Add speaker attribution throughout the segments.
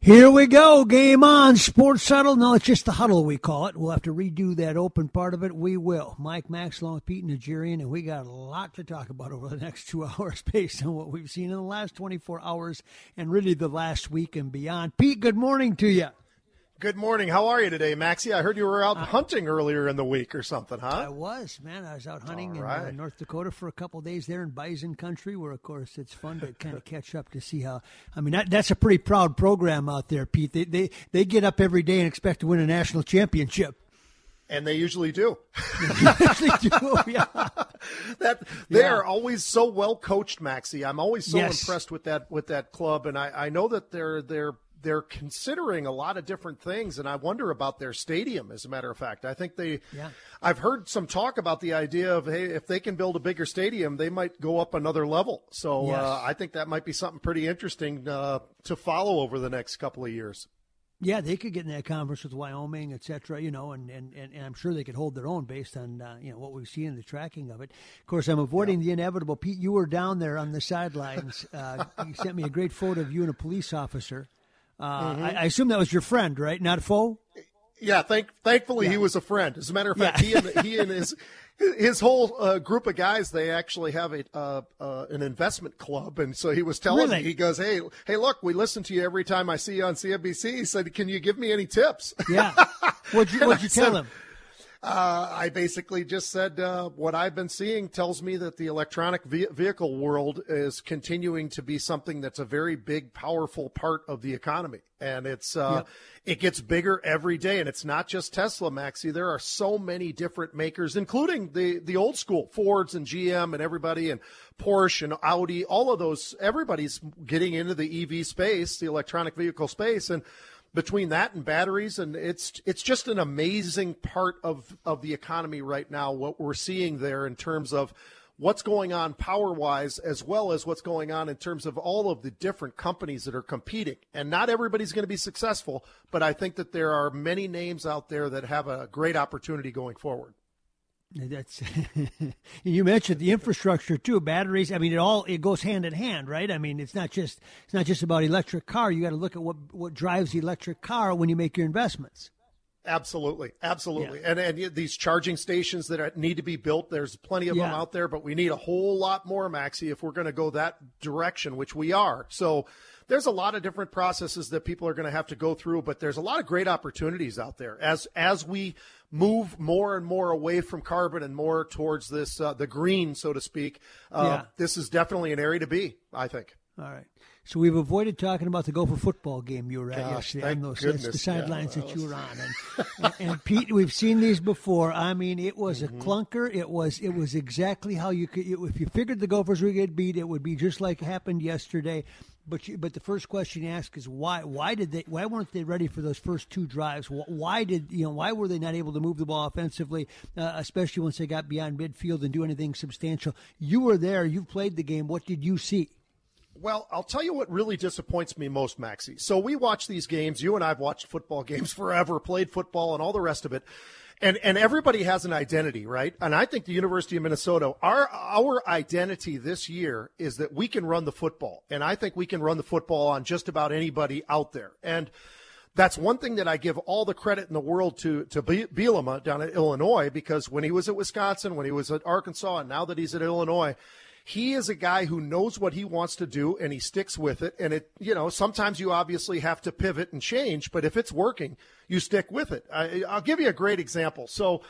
Speaker 1: Here we go. Game on. Sports Huddle. No, it's just the huddle, we call it. We'll have to redo that open part of it. We will. Mike Max along with Pete Najarian, and we got a lot to talk about over the next two hours based on what we've seen in the last 24 hours and really the last week and beyond. Pete, good morning to you.
Speaker 2: Good morning. How are you today, Maxie? I heard you were out uh, hunting earlier in the week or something, huh? I
Speaker 1: was, man. I was out hunting right. in uh, North Dakota for a couple days there in bison country, where, of course, it's fun to kind of catch up to see how. I mean, that, that's a pretty proud program out there, Pete. They, they they get up every day and expect to win a national championship.
Speaker 2: And they usually do.
Speaker 1: they do, yeah.
Speaker 2: that they yeah. are always so well coached, Maxie. I'm always so yes. impressed with that with that club, and I, I know that they're they're they're considering a lot of different things, and I wonder about their stadium. As a matter of fact, I think they. Yeah. I've heard some talk about the idea of hey, if they can build a bigger stadium, they might go up another level. So uh, yes. uh, I think that might be something pretty interesting uh, to follow over the next couple of years.
Speaker 1: Yeah, they could get in that conference with Wyoming, et cetera, you know, and, and, and, I'm sure they could hold their own based on, uh, you know, what we've seen in the tracking of it. Of course, I'm avoiding yeah. the inevitable. Pete, you were down there on the sidelines. Uh, you sent me a great photo of you and a police officer. Uh, mm-hmm. I, I, assume that was your friend, right? Not a foe.
Speaker 2: Yeah, thank thankfully yeah. he was a friend. As a matter of fact, yeah. he and he and his his whole uh, group of guys they actually have a uh, uh, an investment club, and so he was telling really? me he goes, "Hey, hey, look, we listen to you every time I see you on CNBC." He said, "Can you give me any tips?"
Speaker 1: Yeah. What'd you What'd you tell said, him?
Speaker 2: Uh, I basically just said uh, what I've been seeing tells me that the electronic ve- vehicle world is continuing to be something that's a very big, powerful part of the economy, and it's uh, it gets bigger every day. And it's not just Tesla, Maxie. There are so many different makers, including the the old school Fords and GM and everybody, and Porsche and Audi. All of those, everybody's getting into the EV space, the electronic vehicle space, and between that and batteries and it's it's just an amazing part of of the economy right now what we're seeing there in terms of what's going on power wise as well as what's going on in terms of all of the different companies that are competing. And not everybody's going to be successful but i think that there are many names out there that have a great opportunity going forward
Speaker 1: that's you mentioned the infrastructure too, batteries. I mean, it all it goes hand in hand, right? I mean, it's not just it's not just about electric car. You got to look at what what drives the electric car when you make your investments.
Speaker 2: Absolutely, absolutely, yeah. and and these charging stations that are, need to be built. There's plenty of yeah. them out there, but we need a whole lot more, Maxie, if we're going to go that direction, which we are. So there's a lot of different processes that people are going to have to go through, but there's a lot of great opportunities out there as as we move more and more away from carbon and more towards this uh, the green, so to speak. Uh, yeah. This is definitely an area to be, I think.
Speaker 1: All right. So we've avoided talking about the Gopher football game you were at Gosh, yesterday on those
Speaker 2: goodness.
Speaker 1: the sidelines
Speaker 2: yeah,
Speaker 1: that, you were on. And, and, and, Pete, we've seen these before. I mean, it was mm-hmm. a clunker. It was it was exactly how you could. If you figured the Gophers would get beat, it would be just like happened yesterday. But you, but the first question you ask is why why did they why weren't they ready for those first two drives? Why did you know why were they not able to move the ball offensively, uh, especially once they got beyond midfield and do anything substantial? You were there. You've played the game. What did you see?
Speaker 2: Well, I'll tell you what really disappoints me most, Maxie. So we watch these games. You and I've watched football games forever, played football, and all the rest of it and and everybody has an identity, right? And I think the University of Minnesota, our our identity this year is that we can run the football, and I think we can run the football on just about anybody out there, and. That's one thing that I give all the credit in the world to to Bielema down at Illinois because when he was at Wisconsin, when he was at Arkansas, and now that he's at Illinois, he is a guy who knows what he wants to do and he sticks with it. And it, you know, sometimes you obviously have to pivot and change, but if it's working, you stick with it. I, will give you a great example. So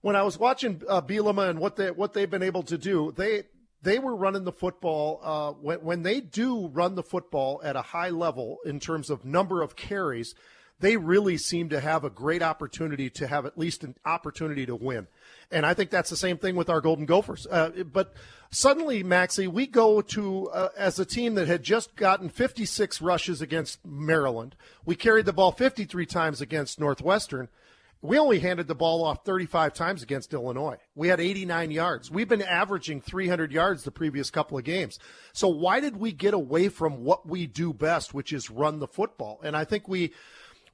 Speaker 2: when I was watching uh, Bielema and what they what they've been able to do, they they were running the football uh, when when they do run the football at a high level in terms of number of carries they really seem to have a great opportunity to have at least an opportunity to win. And I think that's the same thing with our Golden Gophers. Uh, but suddenly, Maxie, we go to, uh, as a team that had just gotten 56 rushes against Maryland, we carried the ball 53 times against Northwestern. We only handed the ball off 35 times against Illinois. We had 89 yards. We've been averaging 300 yards the previous couple of games. So why did we get away from what we do best, which is run the football? And I think we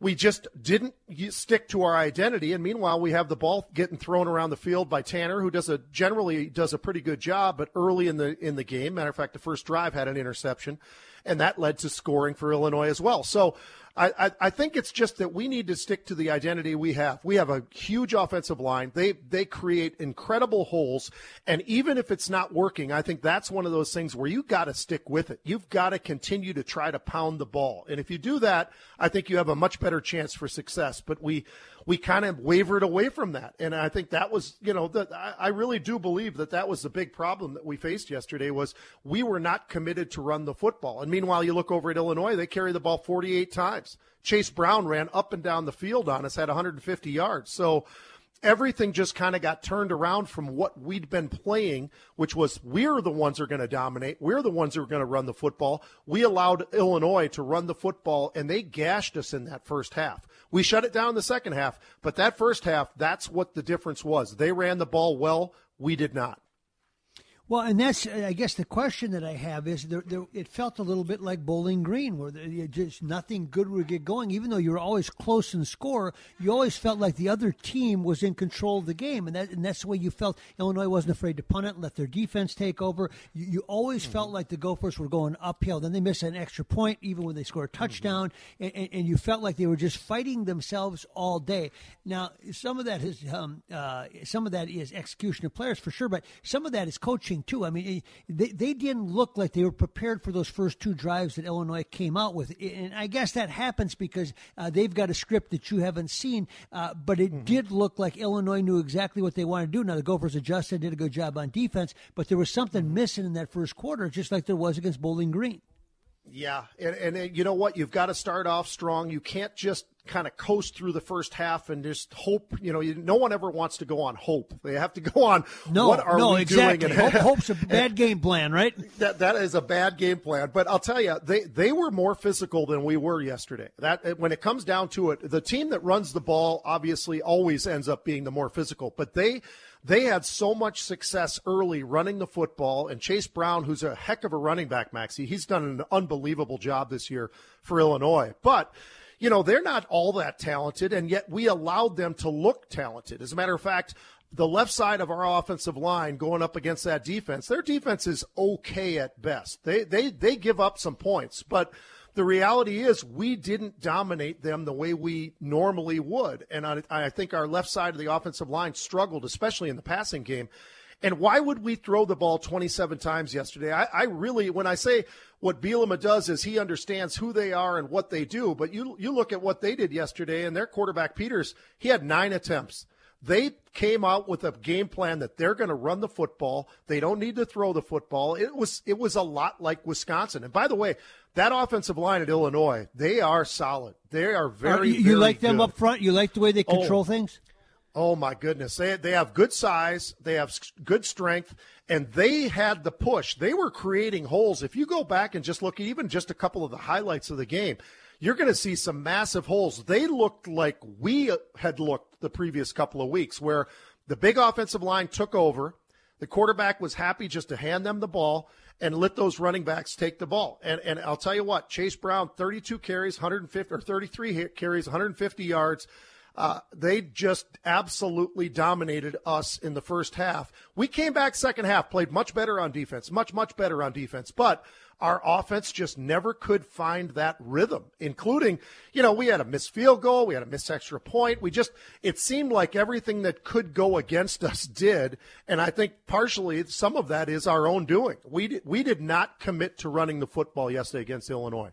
Speaker 2: we just didn't stick to our identity. And meanwhile, we have the ball getting thrown around the field by Tanner, who does a generally does a pretty good job, but early in the in the game, matter of fact, the first drive had an interception, and that led to scoring for Illinois as well. So I, I, I, think it's just that we need to stick to the identity we have. We have a huge offensive line. They they create incredible holes, and even if it's not working, I think that's one of those things where you got to stick with it. You've got to continue to try to pound the ball, and if you do that, I think you have a much better chance for success. But we we kind of wavered away from that. And I think that was, you know, that I really do believe that that was the big problem that we faced yesterday was we were not committed to run the football. And meanwhile, you look over at Illinois, they carry the ball 48 times. Chase Brown ran up and down the field on us, had 150 yards. So everything just kind of got turned around from what we'd been playing, which was we're the ones who are going to dominate. We're the ones who are going to run the football. We allowed Illinois to run the football, and they gashed us in that first half. We shut it down the second half, but that first half, that's what the difference was. They ran the ball well. We did not.
Speaker 1: Well, and that's, I guess, the question that I have is there, there, it felt a little bit like Bowling Green, where there, just nothing good would get going. Even though you were always close in score, you always felt like the other team was in control of the game, and that and that's the way you felt. Illinois wasn't afraid to punt it, let their defense take over. You, you always mm-hmm. felt like the Gophers were going uphill. Then they missed an extra point, even when they scored a touchdown, mm-hmm. and, and, and, you felt like they were just fighting themselves all day. Now, some of that is um, uh, some of that is execution of players for sure, but some of that is coaching too. I mean, they, they didn't look like they were prepared for those first two drives that Illinois came out with. And I guess that happens because uh, they've got a script that you haven't seen. Uh, but it mm-hmm. did look like Illinois knew exactly what they wanted to do. Now, the Gophers adjusted, did a good job on defense, but there was something mm-hmm. missing in that first quarter, just like there was against Bowling Green.
Speaker 2: Yeah, and, and, and you know what? You've got to start off strong. You can't just kind of coast through the first half and just hope. You know, you, no one ever wants to go on hope. They have to go on
Speaker 1: no,
Speaker 2: what are
Speaker 1: no,
Speaker 2: we
Speaker 1: exactly.
Speaker 2: doing.
Speaker 1: And, hope's a bad game plan, right?
Speaker 2: That that is a bad game plan. But I'll tell you, they they were more physical than we were yesterday. That when it comes down to it, the team that runs the ball obviously always ends up being the more physical. But they they had so much success early running the football, and Chase Brown, who's a heck of a running back, Maxie, he's done an unbelievable job this year for Illinois. But you know, they're not all that talented, and yet we allowed them to look talented. As a matter of fact, the left side of our offensive line going up against that defense, their defense is okay at best. They they they give up some points, but the reality is we didn't dominate them the way we normally would. And I, I think our left side of the offensive line struggled, especially in the passing game. And why would we throw the ball 27 times yesterday? I, I, really, when I say what Bielema does is he understands who they are and what they do. But you you look at what they did yesterday, and their quarterback Peters, he had nine attempts. They came out with a game plan that they're going to run the football. They don't need to throw the football. It was it was a lot like Wisconsin. And by the way, that offensive line at Illinois, they are solid. They are very.
Speaker 1: you,
Speaker 2: very
Speaker 1: like them
Speaker 2: good.
Speaker 1: up front? You like the way they oh. control
Speaker 2: oh,
Speaker 1: things?
Speaker 2: Oh my goodness, they they have good size, they have good strength, and they had the push. They were creating holes. If you go back and just look at even just a couple of the highlights of the game, you're going to see some massive holes. They looked like we had looked the previous couple of weeks, where the big offensive line took over. The quarterback was happy just to hand them the ball and let those running backs take the ball. And and I'll tell you what, Chase Brown, 32 carries, 150 or 33 carries, 150 yards. Uh, they just absolutely dominated us in the first half. We came back second half, played much better on defense, much much better on defense, but our offense just never could find that rhythm, including, you know, we had a missed field goal, we had a missed extra point. We just, it seemed like everything that could go against us did. And I think partially some of that is our own doing. We, we did not commit to running the football yesterday against Illinois.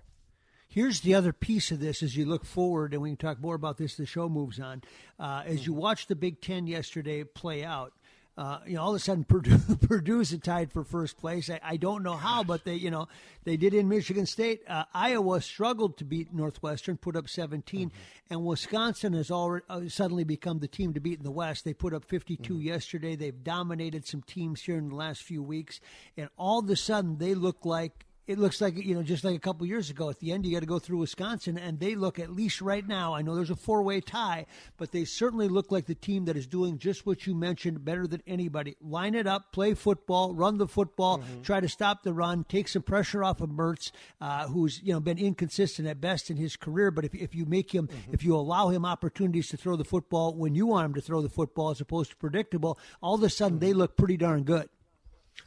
Speaker 1: Here's the other piece of this as you look forward, and we can talk more about this. The show moves on. Uh, as you watch the Big Ten yesterday play out, uh, you know, all of a sudden Purdue, Purdue's tied for first place. I, I, don't know how, but they, you know, they did in Michigan State. Uh, Iowa struggled to beat Northwestern, put up 17, mm-hmm. and Wisconsin has already uh, suddenly become the team to beat in the West. They put up 52 mm-hmm. yesterday. They've dominated some teams here in the last few weeks, and all of a sudden they look like it looks like you know just like a couple years ago at the end you got to go through wisconsin and they look at least right now i know there's a four way tie but they certainly look like the team that is doing just what you mentioned better than anybody line it up play football run the football mm-hmm. try to stop the run take some pressure off of mertz uh, who's you know been inconsistent at best in his career but if, if you make him mm-hmm. if you allow him opportunities to throw the football when you want him to throw the football as opposed to predictable all of a sudden mm-hmm. they look pretty darn good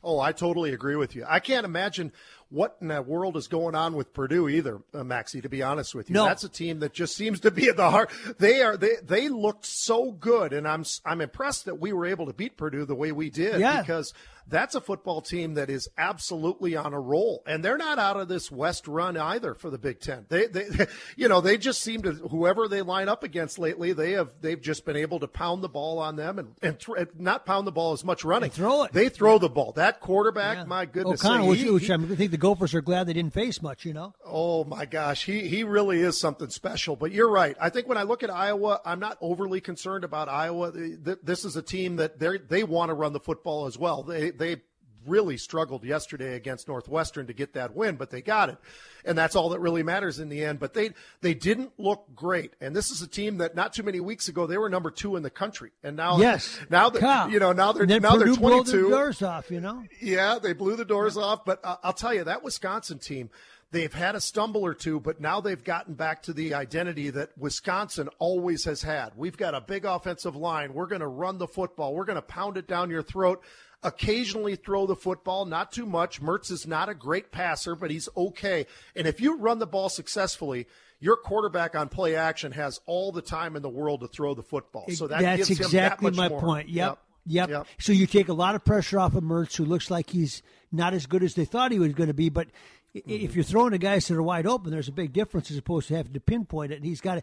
Speaker 2: Oh, I totally agree with you. I can't imagine what in the world is going on with Purdue either, uh, Maxie. To be honest with you,
Speaker 1: no.
Speaker 2: that's a team that just seems to be at the heart. They are they they looked so good, and I'm I'm impressed that we were able to beat Purdue the way we did
Speaker 1: yeah.
Speaker 2: because that's a football team that is absolutely on a roll, and they're not out of this West run either for the Big Ten. They, they, you know, they just seem to whoever they line up against lately, they have they've just been able to pound the ball on them and and th- not pound the ball as much running.
Speaker 1: And throw it.
Speaker 2: They throw yeah. the ball. That quarterback, yeah. my goodness,
Speaker 1: O'Connell, which, which I think the Gophers are glad they didn't face much. You know.
Speaker 2: Oh my gosh, he he really is something special. But you're right. I think when I look at Iowa, I'm not overly concerned about Iowa. This is a team that they they want to run the football as well. They they really struggled yesterday against Northwestern to get that win, but they got it. And that's all that really matters in the end. But they they didn't look great. And this is a team that not too many weeks ago they were number two in the country. And now
Speaker 1: yes,
Speaker 2: now that you know now they're now
Speaker 1: Purdue
Speaker 2: they're twenty two.
Speaker 1: The doors off, you know.
Speaker 2: Yeah, they blew the doors yeah. off. But uh, I'll tell you that Wisconsin team. They've had a stumble or two, but now they've gotten back to the identity that Wisconsin always has had. We've got a big offensive line. We're going to run the football. We're going to pound it down your throat occasionally throw the football, not too much. Mertz is not a great passer, but he's okay. And if you run the ball successfully, your quarterback on play action has all the time in the world to throw the football. So that
Speaker 1: that's
Speaker 2: gives
Speaker 1: exactly
Speaker 2: him that
Speaker 1: my
Speaker 2: more.
Speaker 1: point. Yep. Yep. yep. So you take a lot of pressure off of Mertz, who looks like he's not as good as they thought he was going to be. But mm-hmm. if you're throwing to guys that are wide open, there's a big difference as opposed to having to pinpoint it. And he's got to